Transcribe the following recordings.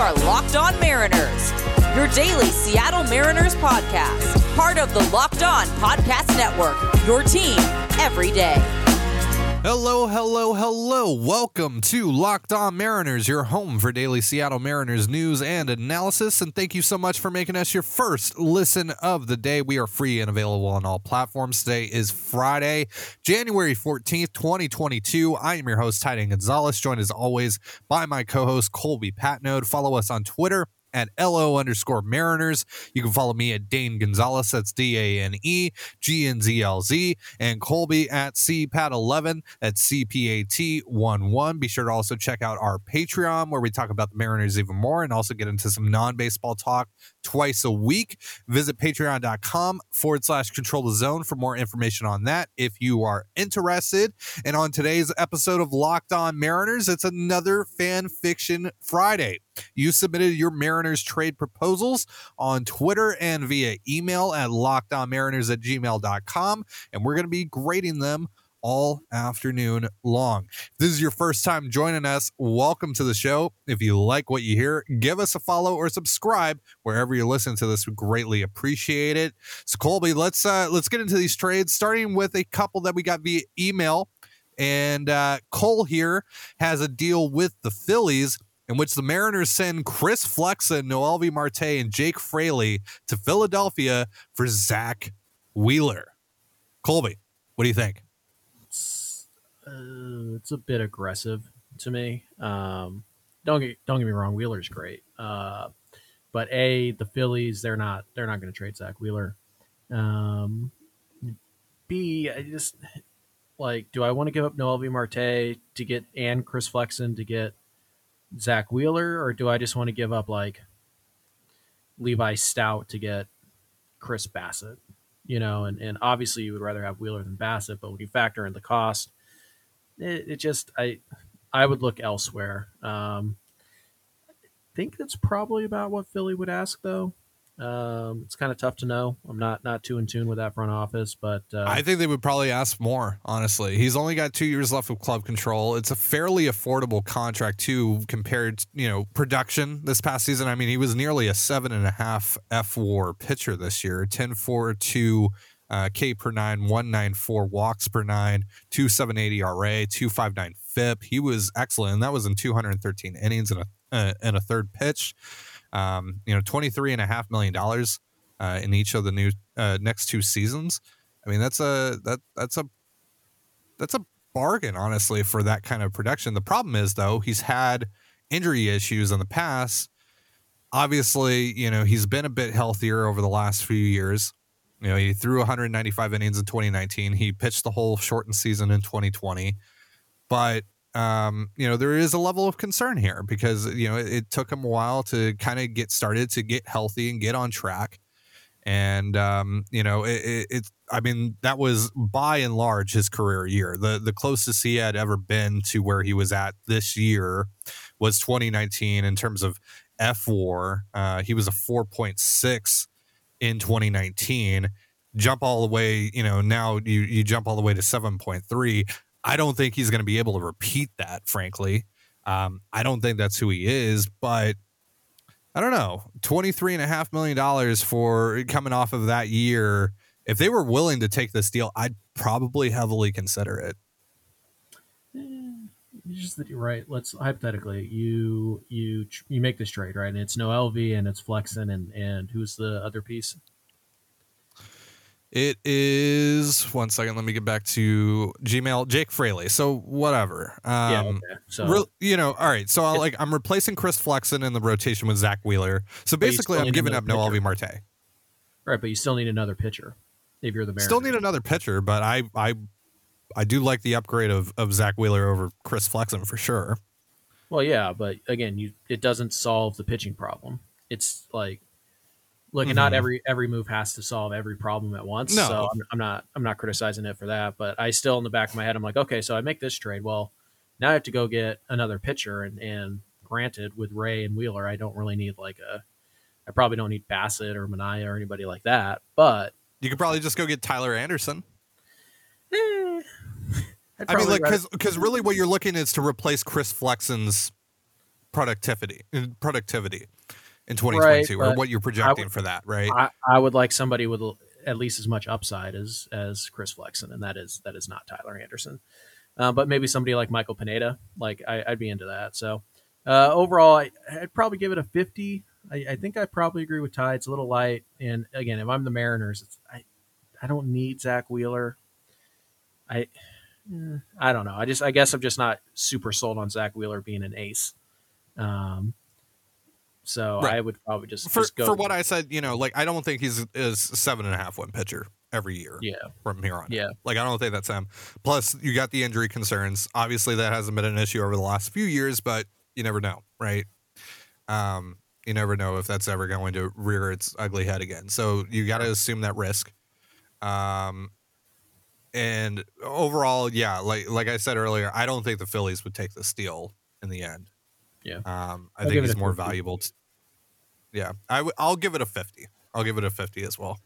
are Locked On Mariners, your daily Seattle Mariners podcast, part of the Locked On Podcast Network, your team every day. Hello, hello, hello. Welcome to Locked On Mariners, your home for daily Seattle Mariners news and analysis. And thank you so much for making us your first listen of the day. We are free and available on all platforms. Today is Friday, January 14th, 2022. I am your host, Titan Gonzalez, joined as always by my co host, Colby Patnode. Follow us on Twitter at LO underscore Mariners. You can follow me at Dane Gonzalez. That's D A N E G N Z L Z. And Colby at CPAT11. That's CPAT11. Be sure to also check out our Patreon where we talk about the Mariners even more and also get into some non baseball talk twice a week. Visit patreon.com forward slash control the zone for more information on that if you are interested. And on today's episode of Locked On Mariners, it's another fan fiction Friday. You submitted your Mariners trade proposals on Twitter and via email at lockedonmariners at gmail.com, and we're going to be grading them all afternoon long. If this is your first time joining us, welcome to the show. If you like what you hear, give us a follow or subscribe wherever you listen to this. We greatly appreciate it. So Colby, let's uh let's get into these trades, starting with a couple that we got via email. And uh, Cole here has a deal with the Phillies in which the Mariners send Chris Flexen, Noelvi Marte, and Jake Fraley to Philadelphia for Zack Wheeler. Colby, what do you think? It's, uh, it's a bit aggressive to me. Um, don't get don't get me wrong, Wheeler's great. Uh, but a the Phillies they're not they're not going to trade Zack Wheeler. Um, B I just like do I want to give up Noelvi Marte to get and Chris Flexen to get Zack Wheeler, or do I just want to give up like Levi Stout to get Chris Bassitt? You know, and, and obviously you would rather have Wheeler than Bassitt, but when you factor in the cost, it, it just I I would look elsewhere. Um, I think that's probably about what Philly would ask, though. Um, it's kind of tough to know. I'm not not too in tune with that front office, but uh, I think they would probably ask more. Honestly, he's only got two years left of club control. It's a fairly affordable contract too, compared to, you know production this past season. I mean, he was nearly a seven and a half F WAR pitcher this year, 10 4 2 uh, K per nine, 194 walks per nine, 278 ERA, 259 FIP. He was excellent, and that was in 213 innings and a uh, and a third pitch. Um, you know, twenty three and a half million dollars uh, in each of the new uh, next two seasons. I mean, that's a that that's a that's a bargain, honestly, for that kind of production. The problem is, though, he's had injury issues in the past. Obviously, you know, he's been a bit healthier over the last few years. You know, he threw 195 innings in 2019. He pitched the whole shortened season in 2020. But um, you know, there is a level of concern here because you know it, it took him a while to kind of get started, to get healthy and get on track. And um, you know, it, it, it, I mean, that was by and large his career year. The the closest he had ever been to where he was at this year was 2019 in terms of F WAR. Uh, he was a 4.6 in 2019 jump all the way you know now you you jump all the way to 7.3 i don't think he's going to be able to repeat that frankly. Um, i don't think that's who he is but i don't know. 23 and a half million dollars for coming off of that year. If they were willing to take this deal i'd probably heavily consider it. Just that you're right. Let's hypothetically you you you make this trade right, and it's Noelvi and it's Flexen and and who's the other piece? It is one second. Let me get back to Gmail. Jake Fraley. So whatever. Um, yeah. Okay. So real, you know, all right. So I'll, like I'm replacing Chris Flexen in the rotation with Zack Wheeler. So basically, I'm giving up pitcher. Marte. right, but you still need another pitcher if you're the Mariners. Still need another pitcher, but I I I do like the upgrade of of Zack Wheeler over Chris Flexen for sure. Well, yeah, but again, you it doesn't solve the pitching problem. It's like look, and not Mhm. every every move has to solve every problem at once. No. So I'm, I'm not I'm not criticizing it for that, but I still in the back of my head I'm like, okay, so I make this trade. Well, now I have to go get another pitcher, and and granted, with Ray and Wheeler, I don't really need like a I probably don't need Bassitt or Manaea or anybody like that, but You could probably just go get Tyler Anderson. eh, I'd mean, like, because because really, what you're looking is to replace Chris Flexen's productivity productivity in 2022 Right, or what you're projecting would- for that, right? I, I would like somebody with at least as much upside as as Chris Flexen, and that is that is not Tyler Anderson. Uh, but maybe somebody like Michael Pineda, like I, I'd be into that. So uh, overall, I, I'd probably give it a fifty. I, I think I probably agree with Ty. It's a little light, and again, if I'm the Mariners, it's, I I don't need Zack Wheeler. I eh, I don't know. I just I guess I'm just not super sold on Zack Wheeler being an ace. Um, so Right. I would probably just for just go for what I said, you know, like I don't think he's is seven and a half win pitcher every year yeah from here on. out. yeah Like I don't think that's him. Plus, you got the injury concerns. Obviously, that hasn't been an issue over the last few years, but you never know, right? Um, you never know if that's ever going to rear its ugly head again. So you got to assume that risk. Um, and overall, yeah, like like I said earlier, I don't think the Phillies would take the steal in the end. Yeah. Um, I I'll think he's more valuable. t- yeah, I w- I'll give it a fifty. I'll give it a fifty as well.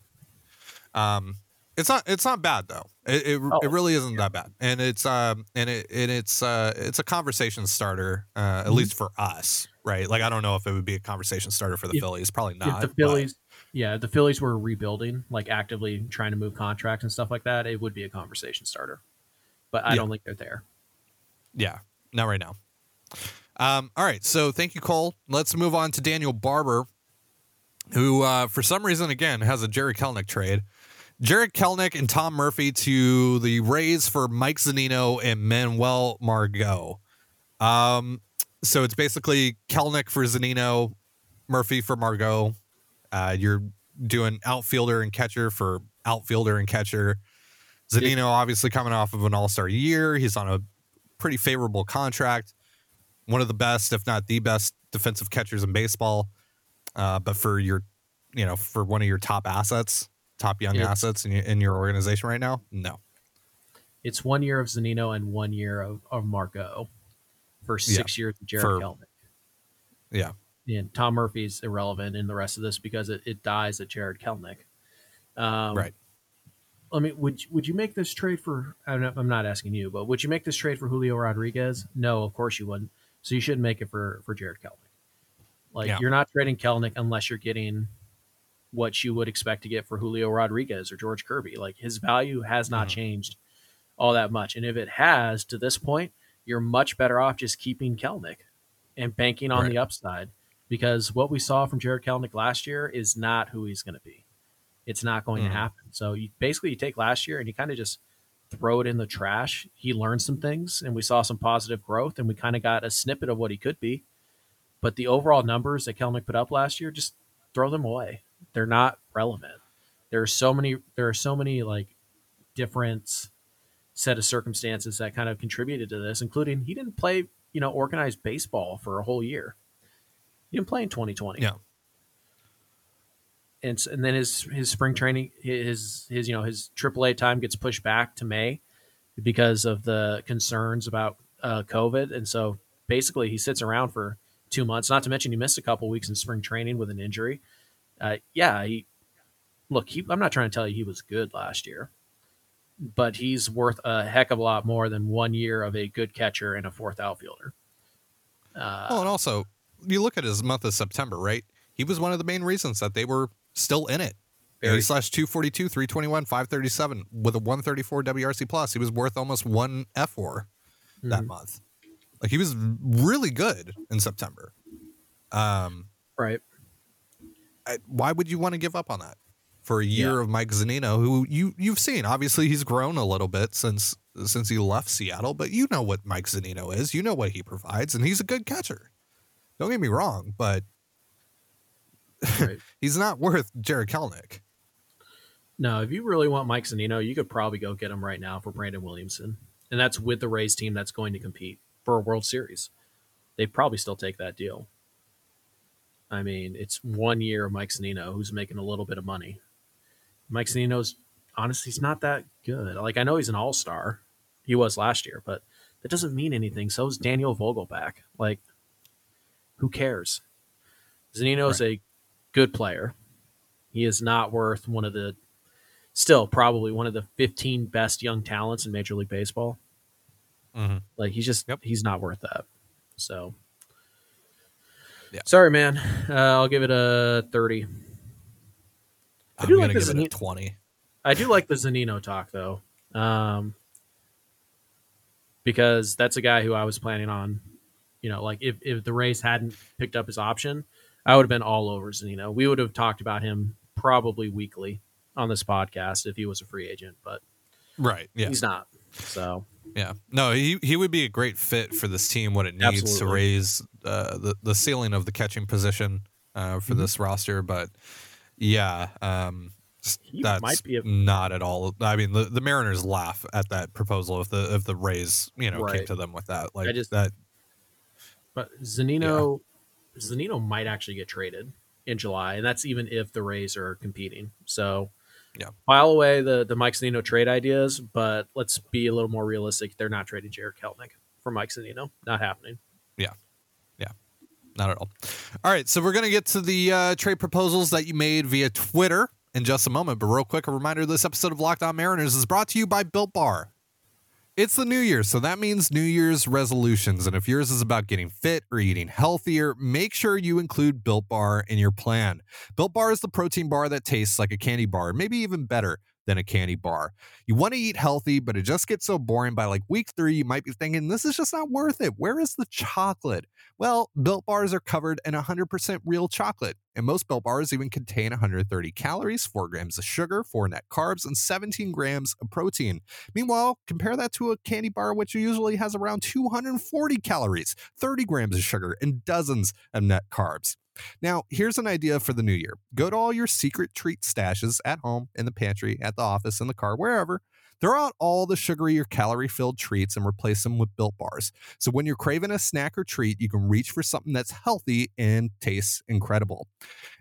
Um, it's not it's not bad though. It it, Oh, it really isn't that bad, and it's um and it and it's uh it's a conversation starter uh, at Mhm. least for us, right? Like I don't know if it would be a conversation starter for the If- Phillies, probably not. the but- Phillies, yeah, the Phillies were rebuilding, like actively trying to move contracts and stuff like that, it would be a conversation starter. But I Yeah. don't think they're there. Yeah, not right now. Um, all right, so thank you, Cole. Let's move on to Daniel Barber, who, uh, for some reason, again, has a Jarred Kelenic trade. Jarred Kelenic and Tom Murphy to the Rays for Mike Zunino and Manuel Margot. Um, so it's basically Kelenic for Zunino, Murphy for Margot. Uh, you're doing outfielder and catcher for outfielder and catcher. Zunino obviously coming off of an All Star year. He's on a pretty favorable contract. One of the best, if not the best, defensive catchers in baseball. Uh, but for your, you know, for one of your top assets, top young Yeah. assets in your, in your organization right now, no. It's one year of Zunino and one year of, of Margot for six years of Jarred for- Kelenic. Yeah. And Tom Murphy's irrelevant in the rest of this because it, it dies at Jarred Kelenic. Um, Right. I mean, would you- would you make this trade for? I'm not, I'm not asking you, but would you make this trade for Julio Rodriguez? No, of course you wouldn't. So you shouldn't make it for for Jarred Kelenic. Like Yeah. you're not trading Kelenic unless you're getting what you would expect to get for Julio Rodriguez or George Kirby. Like his value has not Mhm. changed all that much, and if it has to this point, you're much better off just keeping Kelenic and banking on Right. the upside because what we saw from Jarred Kelenic last year is not who he's going to be. It's not going Mhm. to happen. So you basically you take last year and you kind of just throw it in the trash. He learned some things and we saw some positive growth and we kind of got a snippet of what he could be. But the overall numbers that Kelenic put up last year, just throw them away. They're not relevant. There are so many there are so many like different set of circumstances that kind of contributed to this, including he didn't play, you know, organized baseball for a whole year. He didn't play in 2020 Yeah. and and then his his spring training his his you know his AAA time gets pushed back to May because of the concerns about uh, COVID, and so basically he sits around for two months. Not to mention he missed a couple weeks in spring training with an injury. Uh, yeah, he look. He, I'm not trying to tell you he was good last year, but he's worth a heck of a lot more than one year of a good catcher and a fourth outfielder. Uh, Oh, and also, you look at his month of September, right? He was one of the main reasons that they were still in it. Very- slash 242, 321, 537 with a 134 WRC plus. He was worth almost one F WAR that mhm. month. Like he was really good in September. Um, right. I, why would you want to give up on that for a year Yeah. of Mike Zunino, who you you've seen? Obviously, he's grown a little bit since since he left Seattle, but you know what Mike Zunino is. You know what he provides, and he's a good catcher. Don't get me wrong, but Right. he's not worth Jarred Kelenic. No, if you really want Mike Zunino, you could probably go get him right now for Brandon Williamson. And that's with the Rays team that's going to compete for a World Series. They'd probably still take that deal. I mean, it's one year of Mike Zunino who's making a little bit of money. Mike Zunino's honestly he's not that good. Like I know he's an all star. He was last year, but that doesn't mean anything. So is Daniel Vogelbach. Like, who cares? Zunino's a good player. He is not worth one of the still probably one of the 15 best young talents in Major League Baseball. Mhm. Like he's just Yep. he's not worth that. So Yeah. Sorry, man. Uh, I'll give it a thirty. I'm do gonna like it a twenty. I do like the Zunino talk though, um, because that's a guy who I was planning on. You know, like if if the Rays hadn't picked up his option, I would have been all over Zunino. We would have talked about him probably weekly on this podcast if he was a free agent, but Right. Yeah. he's not. So Yeah. No, he he would be a great fit for this team. What it needs to raise uh, the the ceiling of the catching position uh, for Mhm. this roster. But yeah, um, He that's might be a- not at all. I mean, the, the Mariners laugh at that proposal if the if the Rays you know came to them with that. Like just- that. But Zunino, Zunino might actually get traded in July, and that's even if the Rays are competing. So, Yeah. file away the the Mike Zunino trade ideas, but let's be a little more realistic. They're not trading Jarred Kelenic for Mike Zunino. Not happening. Yeah. Yeah. Not at all. All right, so we're gonna get to the uh, trade proposals that you made via Twitter in just a moment. But real quick, a reminder: this episode of Locked On Mariners is brought to you by Built Bar. It's the new year, so that means New Year's resolutions. And if yours is about getting fit or eating healthier, make sure you include Built Bar in your plan. Built Bar is the protein bar that tastes like a candy bar, maybe even better than a candy bar. You want to eat healthy, but it just gets so boring by like week three, you might be thinking, this is just not worth it. Where is the chocolate? Well, Built Bars are covered in 100% real chocolate, and most Built Bars even contain 130 calories, 4 grams of sugar, 4 net carbs, and 17 grams of protein. Meanwhile, compare that to a candy bar, which usually has around 240 calories, 30 grams of sugar, and dozens of net carbs. Now, here's an idea for the new year go to all your secret treat stashes at home, in the pantry, at the office, in the car, wherever. Throw out all the sugary or calorie filled treats and replace them with built bars. So when you're craving a snack or treat, you can reach for something that's healthy and tastes incredible.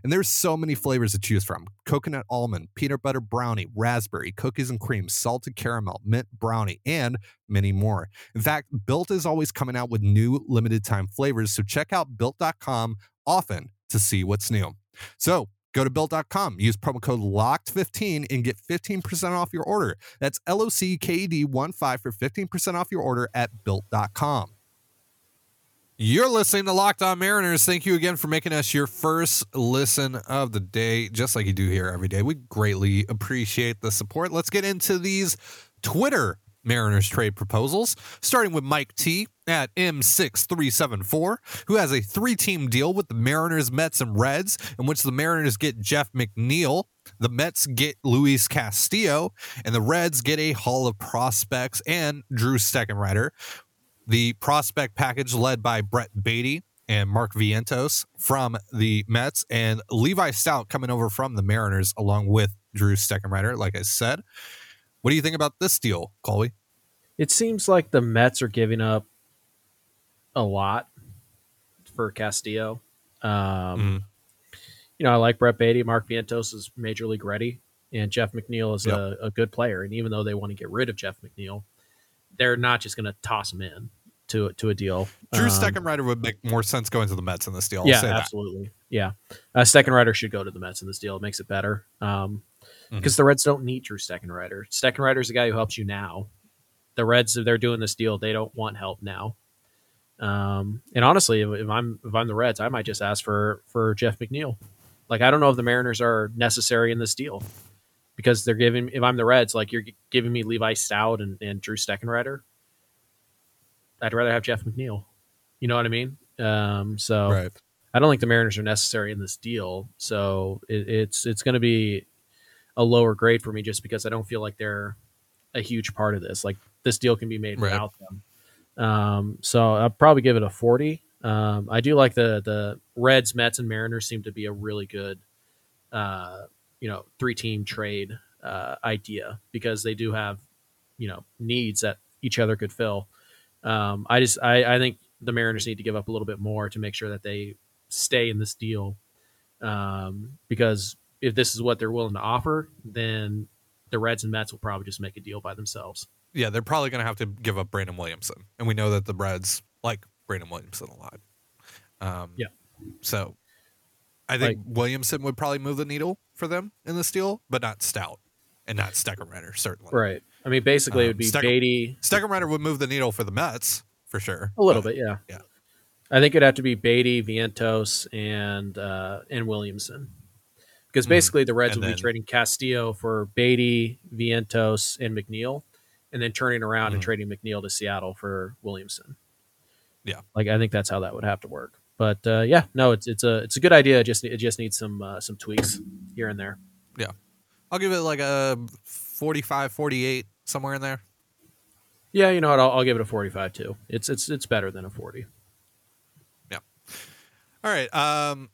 And there's so many flavors to choose from coconut almond, peanut butter brownie, raspberry, cookies and cream, salted caramel, mint brownie, and many more. In fact, Built is always coming out with new limited time flavors. So check out built.com often to see what's new. So go to built.com, use promo code LOCKED15 and get 15% off your order. That's L O C K E D 1 5 for 15% off your order at built.com. You're listening to Locked On Mariners. Thank you again for making us your first listen of the day, just like you do here every day. We greatly appreciate the support. Let's get into these Twitter Mariners trade proposals, starting with Mike T at M6374, who has a three team deal with the Mariners, Mets, and Reds, in which the Mariners get Jeff McNeil, the Mets get Luis Castillo, and the Reds get a haul of prospects and Drew Steckenrider. The prospect package led by Brett Baty and Mark Vientos from the Mets, and Levi Stout coming over from the Mariners, along with Drew Steckenrider, like I said. What do you think about this deal, Colby? It seems like the Mets are giving up a lot for Castillo. Um, Mhm. You know, I like Brett Baty. Mark Vientos is major league ready, and Jeff McNeil is Yep. a, a good player. And even though they want to get rid of Jeff McNeil, they're not just going to toss him in to to a deal. Drew Um, Steckenrider would make more sense going to the Mets in this deal. I'll yeah, absolutely. Yeah, uh, Steckenrider should go to the Mets in this deal. It makes it better because Mhm. the Reds don't need Drew Steckenrider. Steckenrider is the guy who helps you now. The Reds, if they're doing this deal, they don't want help now. Um, and honestly, if, if I'm if I'm the Reds, I might just ask for for Jeff McNeil. Like I don't know if the Mariners are necessary in this deal because they're giving. If I'm the Reds, like you're giving me Levi Stout and, and Drew Steckenrider, I'd rather have Jeff McNeil. You know what I mean? Um, so Right. I don't think the Mariners are necessary in this deal, so it, it's it's going to be a lower grade for me just because I don't feel like they're a huge part of this. Like this deal can be made Right. without them. Um, so I'll probably give it a forty. Um, I do like the the Reds, Mets, and Mariners seem to be a really good, uh, you know, three team trade uh, idea because they do have, you know, needs that each other could fill. Um, I just I, I think the Mariners need to give up a little bit more to make sure that they stay in this deal. Um, because if this is what they're willing to offer, then the Reds and Mets will probably just make a deal by themselves. Yeah, they're probably going to have to give up Brandon Williamson, and we know that the Reds like Brandon Williamson a lot. Um, Yeah. So, I think Williamson would probably move the needle for them in the deal, but not Stout and not Steckenrider certainly. Right. I mean, basically, it Um, would be Stecker- Baty Steckenrider would move the needle for the Mets for sure. a little but- bit, yeah. yeah. I think it'd have to be Baty, Vientos, and uh, and Williamson, because Mhm. basically the Reds And would be trading Castillo for Baty, Vientos, and McNeil, and then turning around and Mhm. trading McNeil to Seattle for Williamson. Yeah. like I think that's how that would have to work. But uh, yeah, no, it's it's a it's a good idea. It just it just needs some uh, some tweaks here and there. Yeah, I'll give it like a 45, 48, somewhere in there. Yeah, you know what? I'll, I'll give it a forty-five too. It's it's it's better than a forty. Yeah. All right. Um,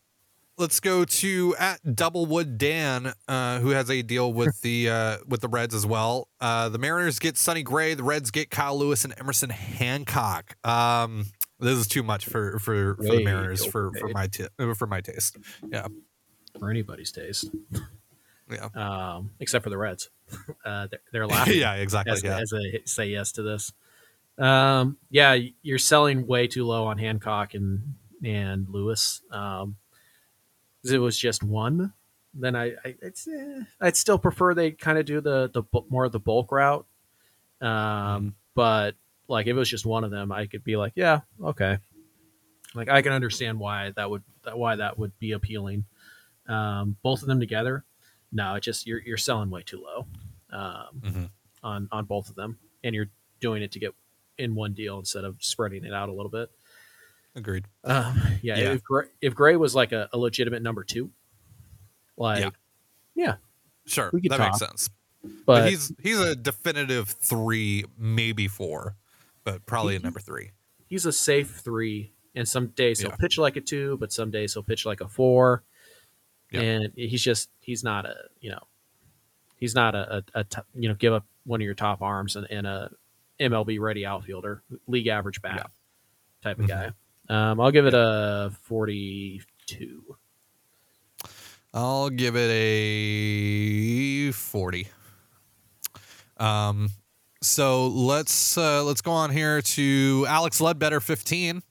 let's go to at Doublewood Dan, uh, who has a deal with the uh, with the Reds as well. Uh, the Mariners get Sonny Gray. The Reds get Kyle Lewis and Emerson Hancock. Um, this is too much for for, for the Mariners for for my t- uh, for my taste. Yeah, for anybody's taste, Yeah. um, except for the Reds. Uh, they're, they're laughing yeah. Exactly. as, yeah. as they say yes to this. Um, yeah, you're selling way too low on Hancock and and Lewis. Um, it was just one. Then I, I it's, eh, I'd still prefer they kind of do the the more of the bulk route. Um, but like if it was just one of them, I could be like, yeah, okay. Like I can understand why that would why that would be appealing. Um, both of them together, no, it just you're you're selling way too low um, Mhm. on on both of them, and you're doing it to get in one deal instead of spreading it out a little bit. Agreed. Um, yeah, Yeah. if Gray, if Gray was like a, a legitimate number two, like Yeah. yeah, Sure. That makes sense. but, But, he's he's a definitive three, maybe four, but probably a number three. he's a safe three, and some days he'll Yeah. pitch like a two, but some days he'll pitch like a four. Yeah. And he's just he's not a you know he's not a, a, a t- you know give up one of your top arms and, and a MLB ready outfielder, league average bat Yeah. type of Mhm. guy. Um, I'll give it a forty two. I'll give it a 40. Um so let's uh let's go on here to Alex Ledbetter 15.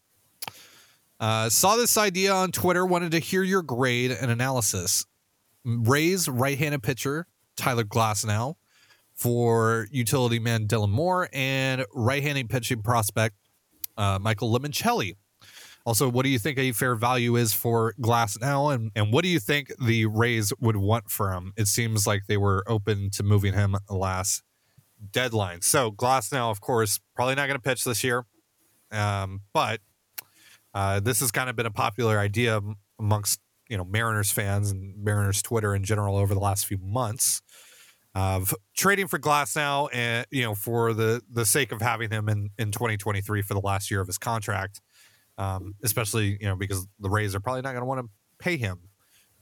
Uh saw this idea on Twitter, wanted to hear your grade and analysis. Rays right-handed pitcher Tyler Glasnow for utility man Dylan Moore and right-handed pitching prospect uh, Michael Limoncelli. Also, what do you think a fair value is for Glasnow, and and what do you think the Rays would want for him? It seems like they were open to moving him last deadline. So Glasnow, of course, probably not going to pitch this year, um, but uh, this has kind of been a popular idea amongst you know Mariners fans and Mariners Twitter in general over the last few months of trading for Glasnow, and you know for the the sake of having him in in 2023 for the last year of his contract um, especially you know because the Rays are probably not going to want to pay him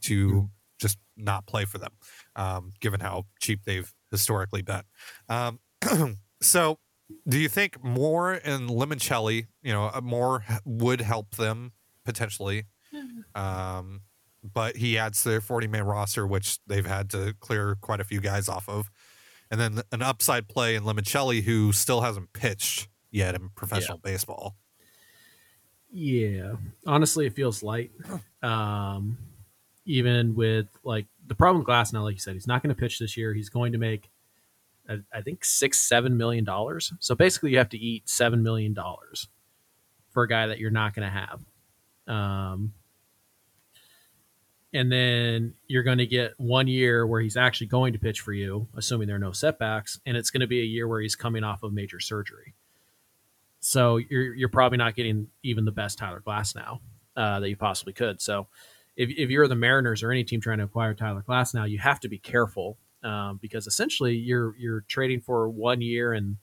to just not play for them, um, given how cheap they've historically been. Um, so, do you think more in Limoncelli, you know, uh, more would help them potentially? Um, but he adds to their 40 man roster, which they've had to clear quite a few guys off of. And then an upside play in Limoncelli, who still hasn't pitched yet in professional baseball. Yeah, honestly, it feels light. Um, even with like the problem with Glasnow, like you said, he's not going to pitch this year. He's going to make, I, think, six, seven million dollars. So basically, you have to eat seven million dollars for a guy that you're not going to have. Um, and then you're going to get one year where he's actually going to pitch for you, assuming there are no setbacks, and it's going to be a year where he's coming off of major surgery. So you're you're probably not getting even the best Tyler Glasnow uh, that you possibly could. So if, if you're the Mariners or any team trying to acquire Tyler Glasnow, you have to be careful um, because essentially you're you're trading for one year and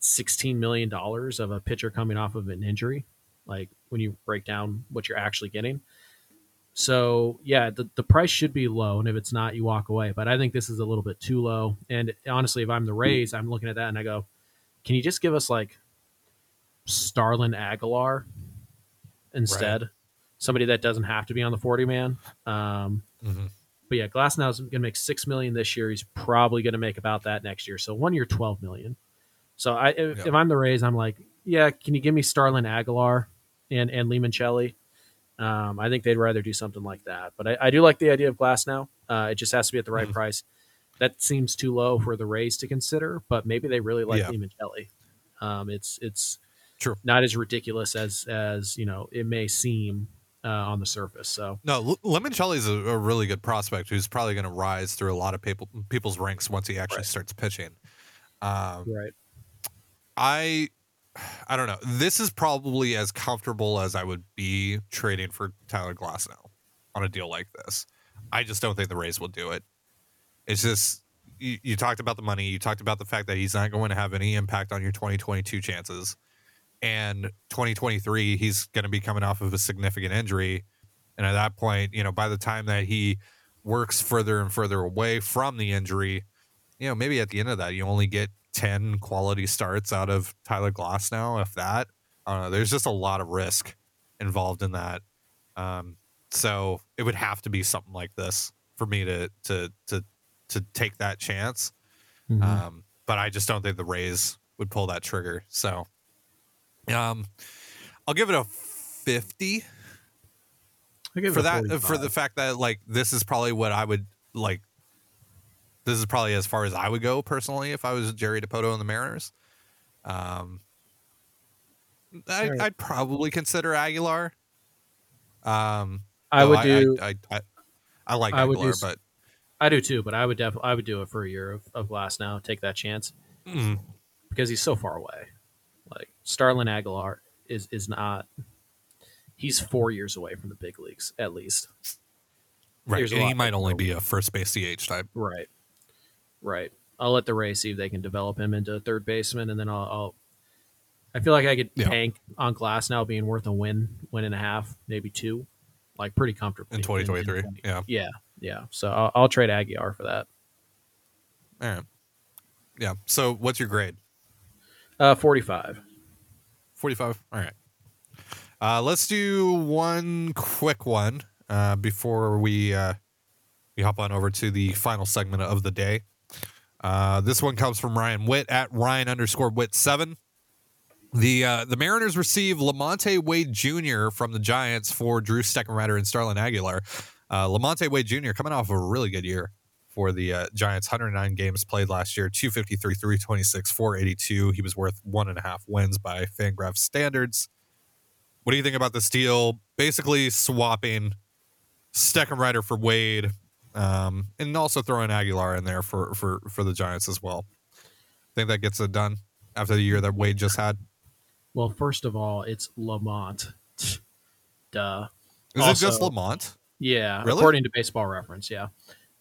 sixteen million dollars of a pitcher coming off of an injury. Like when you break down what you're actually getting. So yeah, the, the price should be low, and if it's not, you walk away. But I think this is a little bit too low. And honestly, if I'm the Rays, I'm looking at that and I go, can you just give us like Starlin Aguilar instead? Somebody that doesn't have to be on the 40 man. Um, Mhm. but yeah, Glasnow's going to make six million this year. He's probably going to make about that next year. So one year, 12 million. So I, if, if I'm the Rays, I'm like, yeah, can you give me Starlin Aguilar and and Limoncelli? Um, I think they'd rather do something like that. But I, I do like the idea of Glasnow. Uh, it just has to be at the right Mhm. price. That seems too low for the Rays to consider, but maybe they really like Yeah. Limoncelli. Um, it's it's True. not as ridiculous as as you know it may seem uh, on the surface. So No, L- Limoncelli's a, a really good prospect who's probably going to rise through a lot of people people's ranks once he actually Right. starts pitching. Um, right, I I don't know. This is probably as comfortable as I would be trading for Tyler Glasnow on a deal like this. I just don't think the Rays will do it. It's just you, you talked about the money. You talked about the fact that he's not going to have any impact on your 2022 chances. And 2023, he's going to be coming off of a significant injury. And at that point, you know, by the time that he works further and further away from the injury, you know, maybe at the end of that, you only get 10 quality starts out of Tyler Glasnow, if that. I don't know. There's just a lot of risk involved in that. Um, so it would have to be something like this for me to to to to take that chance. Mhm. Um, but I just don't think the Rays would pull that trigger. So um I'll give it a 50 I give it for that for the fact that like this is probably what I would like this is probably as far as I would go personally if I was Jerry Dipoto and the Mariners. Um I. I'd probably consider Aguilar. Um I would do. I, I, I, I like I would do Aguilar, but I do too, but I would definitely I would do it for a year of, of Glasnow. Take that chance mm, because he's so far away. Like Starlin Aguilar is is not. He's four years away from the big leagues at least. right. And he might only be a first base DH type. Right. Right. I'll let the Rays see if they can develop him into a third baseman, and then I'll. I'll I feel like I could Yeah. bank on Glasnow being worth a win, win and a half, maybe two, like pretty comfortably In 2023, yeah. Yeah. Yeah. So I'll, I'll trade Aguilar for that. All right. Yeah. So what's your grade? Uh, forty-five. 45 all right uh, let's do one quick one uh, before we uh, we hop on over to the final segment of the day uh, this one comes from ryan witt at ryan underscore witt 7 the uh, the mariners receive lamonte wade jr from the giants for drew steckenrider and starlin aguilar uh, lamonte wade jr coming off a really good year for the uh, Giants. 109 games played last year, 253, 326, 482. He was worth one and a half wins by Fangraph standards. What do you think about this deal? Basically swapping Steckenrider for Wade, um, and also throwing Aguilar in there for for for the Giants as well. I think that gets it done after the year that Wade just had. Well, first of all, it's Lamont. Duh. Is it just Lamont? Yeah, Really? according to Baseball Reference, yeah.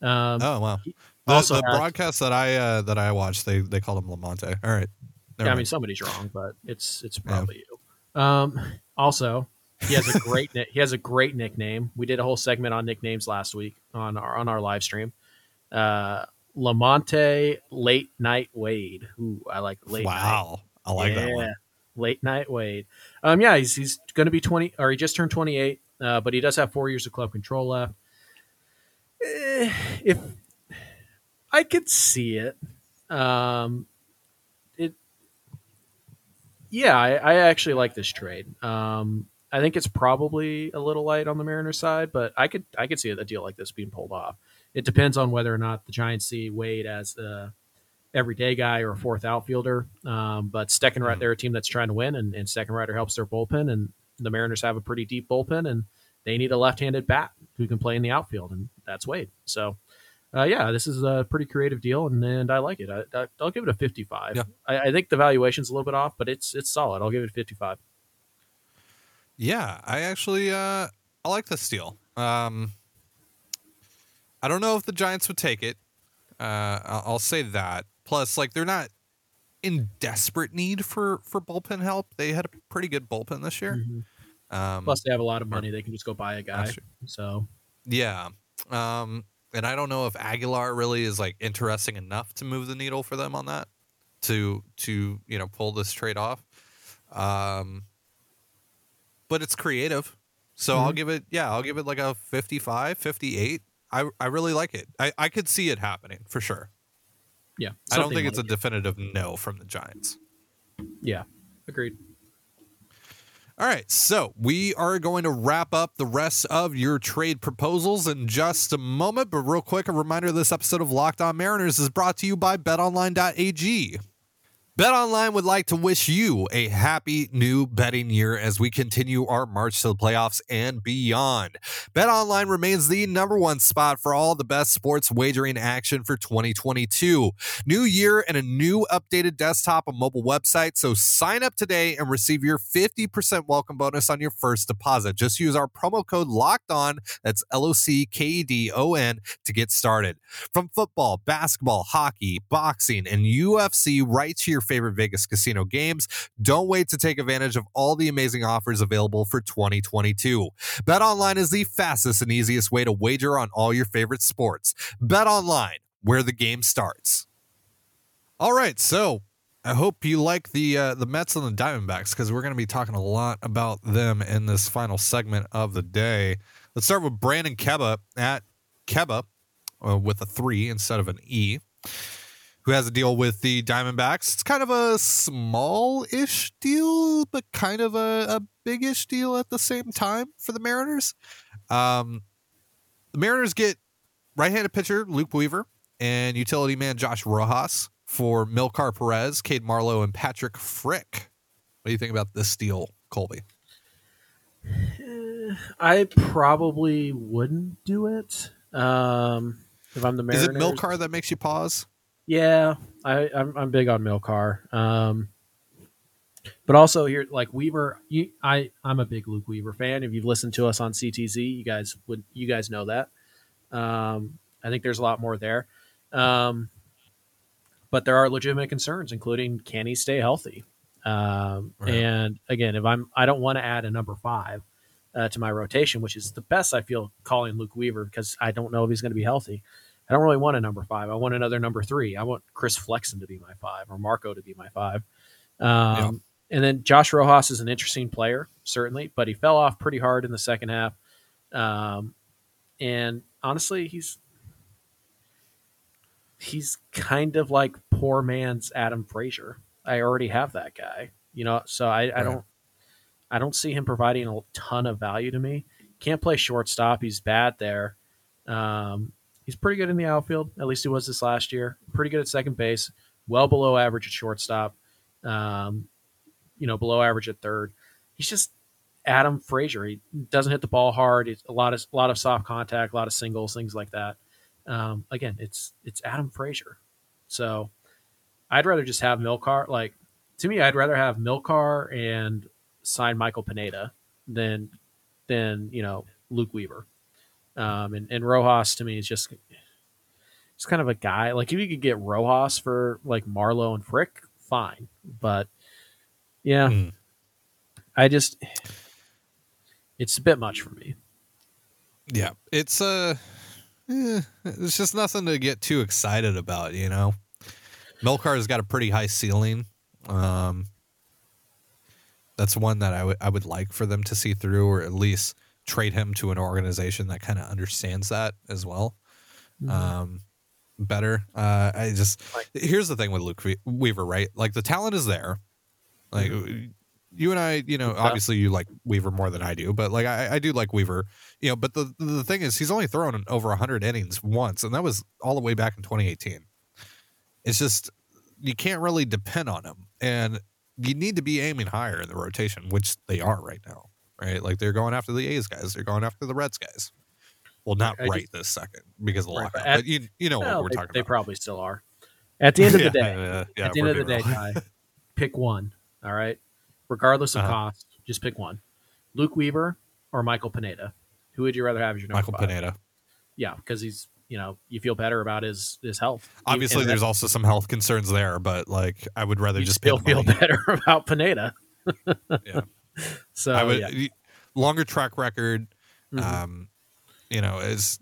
Um, Oh wow. The, also the broadcast that I uh, that I watched, they they called him Lamonte. All right. Never yeah, I mean somebody's wrong, but it's it's probably you. Um, also, he has a great he has a great nickname. We did a whole segment on nicknames last week on our on our live stream. Uh, Lamonte Late Night Wade. Ooh, I like late. Night. wow. I like that one. Late Night Wade. Um, yeah, he's he's going to be twenty, or he just turned twenty eight. Uh, but he does have four years of club control left. Eh, if I could see it, um, it, yeah, I, I actually like this trade. Um, I think it's probably a little light on the Mariners side, but I could I could see a deal like this being pulled off. It depends on whether or not the Giants see Wade as the everyday guy or a fourth outfielder. Um, but Steckenrider, Mhm. they're a team that's trying to win, and, and Steckenrider helps their bullpen, and the Mariners have a pretty deep bullpen, and they need a left-handed bat who can play in the outfield, and that's Wade. So, uh, yeah, this is a pretty creative deal, and, and I like it. I, I, I'll give it a 55. Yeah. I, I think the valuation's a little bit off, but it's it's solid. I'll give it 55. Yeah, I actually uh I like this deal. Um I don't know if the Giants would take it. Uh I'll, I'll say that. Plus like they're not in desperate need for for bullpen help. They had a pretty good bullpen this year. Um Plus, they have a lot of money; they can just go buy a guy. So, yeah. Um and I don't know if Aguilar really is like interesting enough to move the needle for them on that to to, you know, pull this trade off. Um but it's creative. So I'll Mhm. give it yeah, I'll give it like a 55, 58. I I really like it. I I could see it happening for sure. Yeah, I don't think it's a definitive no from the Giants. yeah, agreed. All right, so we are going to wrap up the rest of your trade proposals in just a moment. But real quick, a reminder this episode of Locked On Mariners is brought to you by betonline.ag. BetOnline would like to wish you a happy new betting year as we continue our march to the playoffs and beyond. BetOnline remains the number one spot for all the best sports wagering action for 2022. New year and a new updated desktop and mobile website. So sign up today and receive your 50% welcome bonus on your first deposit. Just use our promo code locked on. That's L O C K E D O N to get started. From football, basketball, hockey, boxing, and UFC right to your favorite Vegas casino games, don't wait to take advantage of all the amazing offers available for 2022. BetOnline is the fastest and easiest way to wager on all your favorite sports. BetOnline, where the game starts. All right, so I hope you like the uh, the Mets and the Diamondbacks because we're going to be talking a lot about them in this final segment of the day. Let's start with Brandon Keba at Keba uh, with a three instead of an E, who has a deal with the Diamondbacks. It's kind of a small ish deal, but kind of a, a big ish deal at the same time for the Mariners. Um, the Mariners get right handed pitcher Luke Weaver and utility man Josh Rojas for Milkar Perez, Cade Marlowe, and Patrick Frick. What do you think about this deal, Colby? I probably wouldn't do it. Um, if I'm the Mariners, Is it Milkar that makes you pause? Yeah, I, I'm, I'm big on Milkar. Um, but also here, like Weaver, you, I, I'm a big Luke Weaver fan. If you've listened to us on CTZ, you guys would, you guys know that. Um, I think there's a lot more there. Um, but there are legitimate concerns, including can he stay healthy? Um, Right. And again, if I'm, I don't want to add a number five uh, to my rotation, which is the best I feel calling Luke Weaver because I don't know if he's going to be healthy. I don't really want a number five. I want another number three. I want Chris Flexen to be my five or Marco to be my five. Um, And then Josh Rojas is an interesting player, certainly, but he fell off pretty hard in the second half. Um, and honestly, he's he's kind of like poor man's Adam Frazier. I already have that guy, you know, so I, I Right. don't I don't see him providing a ton of value to me. Can't play shortstop. He's bad there. Um, he's pretty good in the outfield. At least he was this last year. Pretty good at second base. Well below average at shortstop. Um, you know, below average at third. He's just Adam Frazier. He doesn't hit the ball hard. It's a lot of a lot of soft contact, a lot of singles, things like that. Um, again, it's it's Adam Frazier. So I'd rather just have Milkar. Like to me, I'd rather have Milkar and sign Michael Pineda than than you know Luke Weaver. Um, and, and Rojas to me is just it's kind of a guy. Like if you could get Rojas for like Marlowe and Frick, fine. But yeah, Hmm. I just it's a bit much for me. Yeah, it's uh, eh, it's just nothing to get too excited about, you know. Milkar's got a pretty high ceiling. Um, that's one that I would I would like for them to see through, or at least trade him to an organization that kind of understands that as well. Um, better. Uh, I just Like- here's the thing with Luke Weaver, right? Like the talent is there. Like you and I, you know, obviously you like Weaver more than I do, but like I, I do like Weaver, you know. But the the thing is, he's only thrown over hundred innings once, and that was all the way back in 2018. It's just you can't really depend on him, and you need to be aiming higher in the rotation, which they are right now, right? Like they're going after the A's guys, they're going after the Reds guys. Well, not I just- right this second because of the Right, lockout, but at- but you you know Well, what we're they, talking they about. They probably still are. At the end of the day, yeah, yeah, at the end of the day. Ty, pick one. All right, regardless of Uh-huh. cost, just pick one. Luke Weaver or Michael Pineda. Who would you rather have as your number Michael five? Pineda. Yeah, because he's you know you feel better about his his health. Obviously, And there's that- also some health concerns there, but like I would rather just still feel money. better about Pineda. Yeah. So I would yeah. longer track record. Mhm. Um, you know, is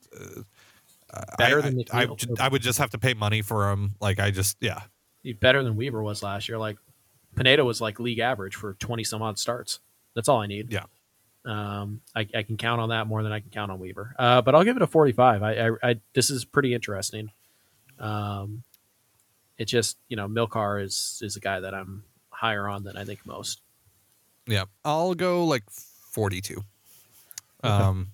uh, Better I, than I, I, I would just have to pay money for him. Like I just yeah He's better than Weaver was last year. Like Pineda was like league average for twenty some odd starts. That's all I need. Yeah. Um, I, I can count on that more than I can count on Weaver. Uh, but I'll give it a forty-five. I, I, I this is pretty interesting. Um, it just you know Milkar is is a guy that I'm higher on than I think most. Yeah. I'll go like forty two. Okay. Um,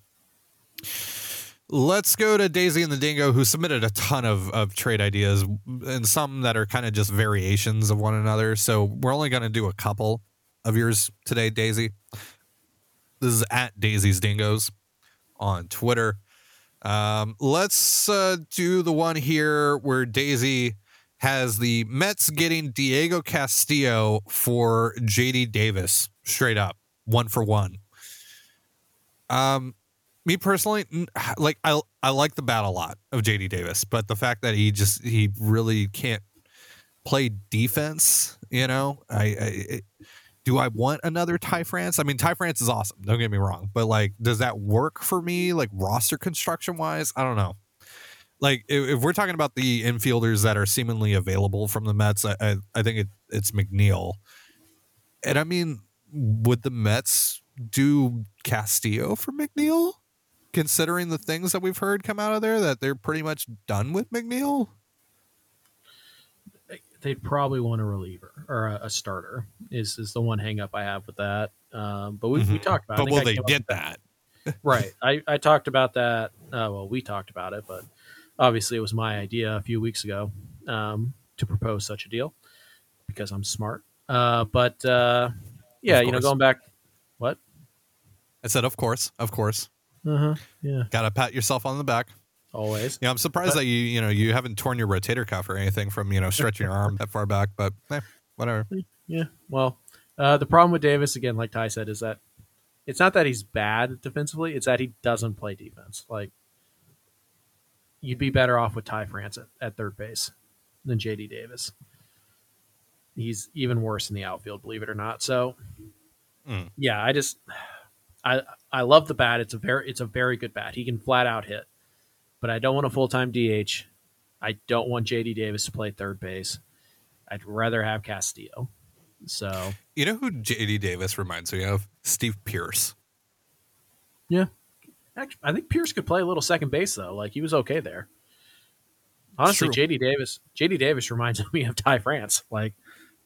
Let's go to Daisy and the Dingo, who submitted a ton of, of trade ideas and some that are kind of just variations of one another. So we're only going to do a couple of yours today, Daisy. This is at Daisy's Dingoes on Twitter. Um, let's uh, do the one here where Daisy has the Mets getting Diego Castillo for JD Davis, straight up, one for one. Um, me personally, like I I like the bat a lot of JD Davis, but the fact that he just he really can't play defense, you know, I, I it, do I want another Ty France? I mean, Ty France is awesome. Don't get me wrong, but like, does that work for me, like roster construction wise? I don't know. Like, if, if we're talking about the infielders that are seemingly available from the Mets, I I, I think it, it's McNeil, and I mean, would the Mets do Castillo for McNeil? considering the things that we've heard come out of there that they're pretty much done with McNeil? They'd probably want a reliever or a, a starter. Is is the one hangup I have with that. Um, but we, mm-hmm. we talked about. But will they get that? that. right. I, I talked about that. Uh, well, we talked about it, but obviously it was my idea a few weeks ago um, to propose such a deal because I'm smart. Uh, but uh, yeah, you know, going back, what? I said, of course, of course. Uh-huh. Yeah. Gotta pat yourself on the back. Always. Yeah, I'm surprised but, that you you know you haven't torn your rotator cuff or anything from you know stretching your arm that far back, but eh, whatever. Yeah. Well, uh, the problem with Davis again, like Ty said, is that it's not that he's bad defensively; it's that he doesn't play defense. Like you'd be better off with Ty France at, at third base than JD Davis. He's even worse in the outfield, believe it or not. So, mm. yeah, I just I I love the bat. It's a very it's a very good bat. He can flat out hit, but I don't want a full time DH. I don't want JD Davis to play third base. I'd rather have Castillo. So you know who JD Davis reminds me of? Steve Pearce. Yeah, Actually, I think Pearce could play a little second base though. Like he was okay there. Honestly, JD Davis, JD Davis reminds me of Ty France. Like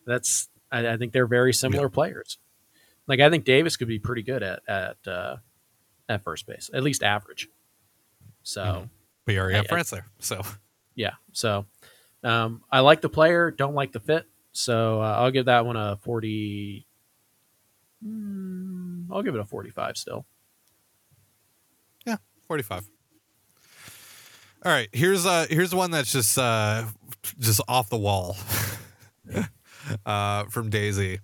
that's, I, I think they're very similar yeah. players. Like I think Davis could be pretty good at at uh, at first base, at least average. So mm-hmm. we already have France there. So yeah, so um, I like the player, don't like the fit. So uh, I'll give that one a forty. Mm, I'll give it a forty-five still. Yeah, forty-five. All right, here's uh here's one that's just uh just off the wall. uh from Daisy.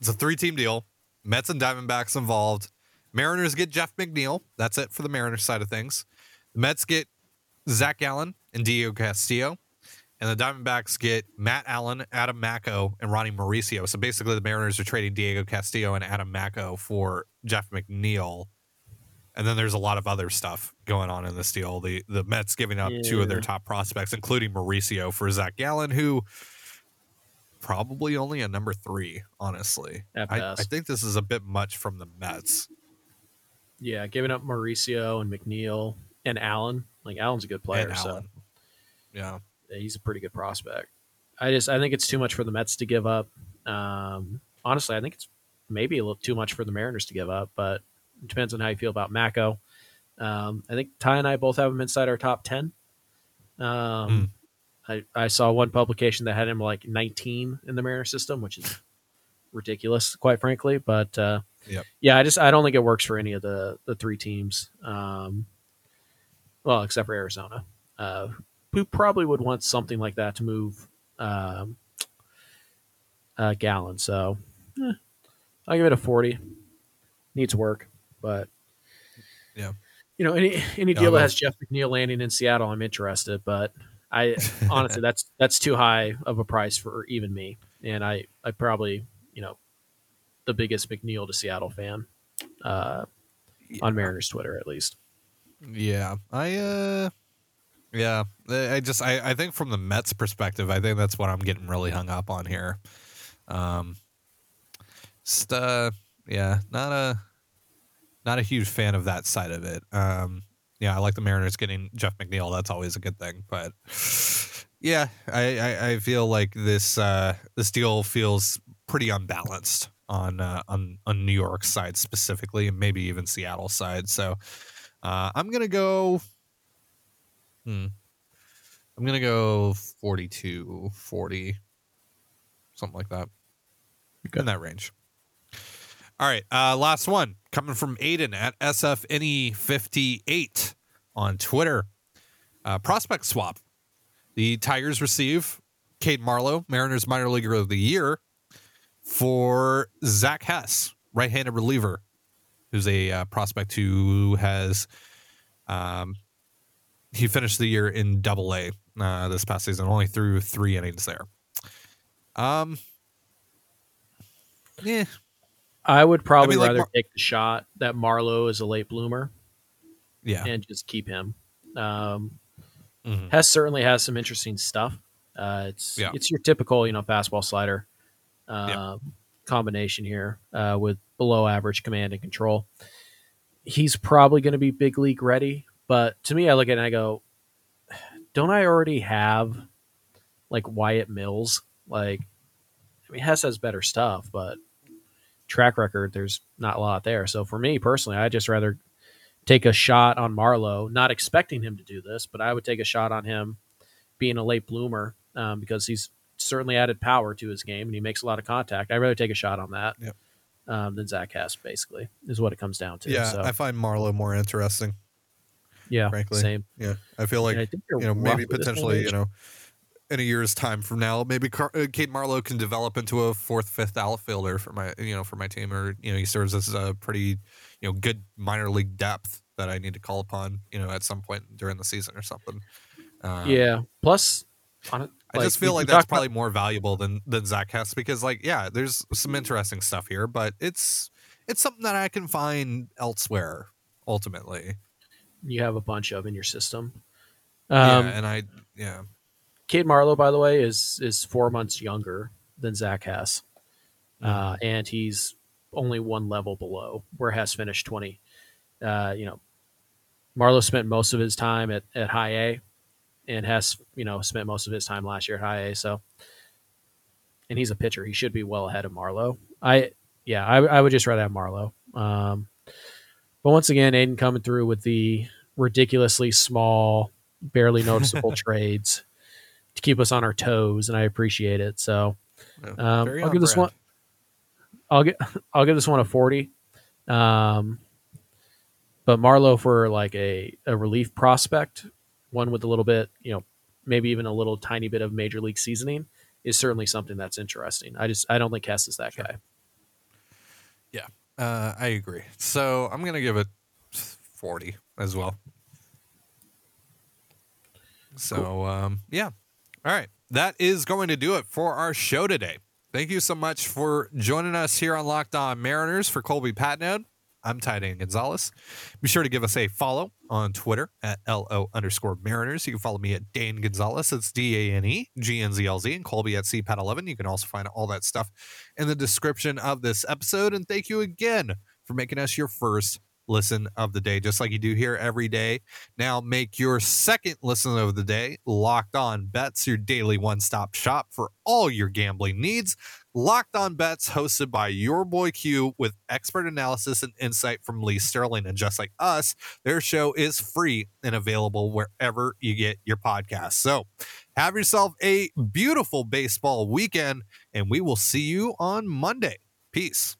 It's a three team deal. Mets and Diamondbacks involved. Mariners get Jeff McNeil. That's it for the Mariners side of things. The Mets get Zach Gallen and Diego Castillo. And the Diamondbacks get Matt Allan, Adam Macko, and Ronnie Mauricio. So basically, the Mariners are trading Diego Castillo and Adam Macko for Jeff McNeil. And then there's a lot of other stuff going on in this deal. The the Mets giving up yeah. two of their top prospects, including Mauricio for Zach Gallen, who probably only a number three, honestly. I, I, think this is a bit much from the Mets. Yeah, giving up Mauricio and McNeil and Allan. Like Allan's a good player, so yeah. he's a pretty good prospect. I just I think it's too much for the Mets to give up. Um, honestly, I think it's maybe a little too much for the Mariners to give up, but it depends on how you feel about Macko. Um, I think Ty and I both have him inside our top ten. Um, mm. I, I saw one publication that had him like 19 in the Mariner system, which is ridiculous, quite frankly. But uh, yep. yeah, I just I don't think it works for any of the the three teams. Um, well, except for Arizona, uh, who probably would want something like that to move um, uh, Gallen. So eh, I'll give it a 40. Needs work, but yeah. You know, any any deal that has Jeff McNeil landing in Seattle, I'm interested. But I honestly, that's that's too high of a price for even me, and I I probably you know the biggest McNeil to Seattle fan uh, yeah. on Mariners Twitter at least. Yeah, I uh, yeah, I just I I think from the Mets perspective, I think that's what I'm getting really hung up on here. Um, just uh, yeah, not a not a huge fan of that side of it. Um, yeah, I like the Mariners getting Jeff McNeil. That's always a good thing. But yeah, I, I, I feel like this uh, this deal feels pretty unbalanced on uh, on on New York side specifically, and maybe even Seattle side. So Uh, I'm gonna go. Hmm. I'm gonna go 42, 40, something like that. In that range. All right. Uh, last one coming from Aiden at SFNE58 on Twitter. Uh, prospect swap. The Tigers receive Cade Marlowe, Mariners minor leaguer of the year, for Zach Hess, right handed reliever, who's a uh, prospect who has. Um, he finished the year in double A uh, this past season, only threw three innings there. Um, yeah, I would probably like rather Mar- take the shot that Marlowe is a late bloomer yeah. and just keep him. Um, Mhm. Hess certainly has some interesting stuff. Uh, it's Yeah. it's your typical you know fastball slider um, Yeah. combination here uh, with below average command and control. He's probably going to be big league ready, but to me, I look at it and I go, don't I already have like Wyatt Mills? Like, I mean, Hess has better stuff, but track record, there's not a lot there. So for me personally, I just rather take a shot on Marlowe, not expecting him to do this, but I would take a shot on him being a late bloomer um, because he's certainly added power to his game and he makes a lot of contact. I'd rather take a shot on that Yep. um, than Zach Hess, basically, is what it comes down to. Yeah, so, I find Marlowe more interesting. yeah, frankly. same. Yeah, I feel like I you know maybe roughly the same potentially you know in a year's time from now, maybe Car- uh, Cade Marlowe can develop into a fourth, fifth outfielder for my you know for my team, or you know he serves as a pretty you know good minor league depth that I need to call upon you know at some point during the season or something. Um, yeah. Plus, on it, I just feel like that's talked about- probably more valuable than than Zach Hess because like yeah, there's some interesting stuff here, but it's it's something that I can find elsewhere ultimately. you have a bunch of in your system. yeah, Um, and I yeah Cade Marlowe, by the way, is is four months younger than Zach Hess, uh, and he's only one level below where Hess finished twenty. Uh, you know, Marlowe spent most of his time at, at High A, and Hess, you know, spent most of his time last year at High A. So, and he's a pitcher; he should be well ahead of Marlowe. I yeah, I, I would just rather have Marlowe. Um, but once again, Aiden coming through with the ridiculously small, barely noticeable trades to keep us on our toes, and I appreciate it. So um, I'll give this brand. one. I'll get. I'll give this one a forty. Um, but Marlowe for like a, a relief prospect, one with a little bit, you know, maybe even a little tiny bit of major league seasoning, is certainly something that's interesting. I just I don't think Hess is that guy. Yeah, uh, I agree. So I'm gonna give it 40 as well. So um, yeah, all right. That is going to do it for our show today. Thank you so much for joining us here on Locked On Mariners for Colby Patnode. I'm Ty Dane Gonzalez. Be sure to give us a follow on Twitter at LO underscore Mariners. You can follow me at Dane Gonzalez. It's D A N E G N Z L Z and Colby at CPAT11. You can also find all that stuff in the description of this episode. And thank you again for making us your first listen of the day, just like you do here every day. Now make your second listen of the day Locked On Bets, your daily one stop shop for all your gambling needs. Locked On Bets, hosted by your boy Q, with expert analysis and insight from Lee Sterling. And just like us, their show is free and available wherever you get your podcasts. So have yourself a beautiful baseball weekend, and we will see you on Monday. Peace.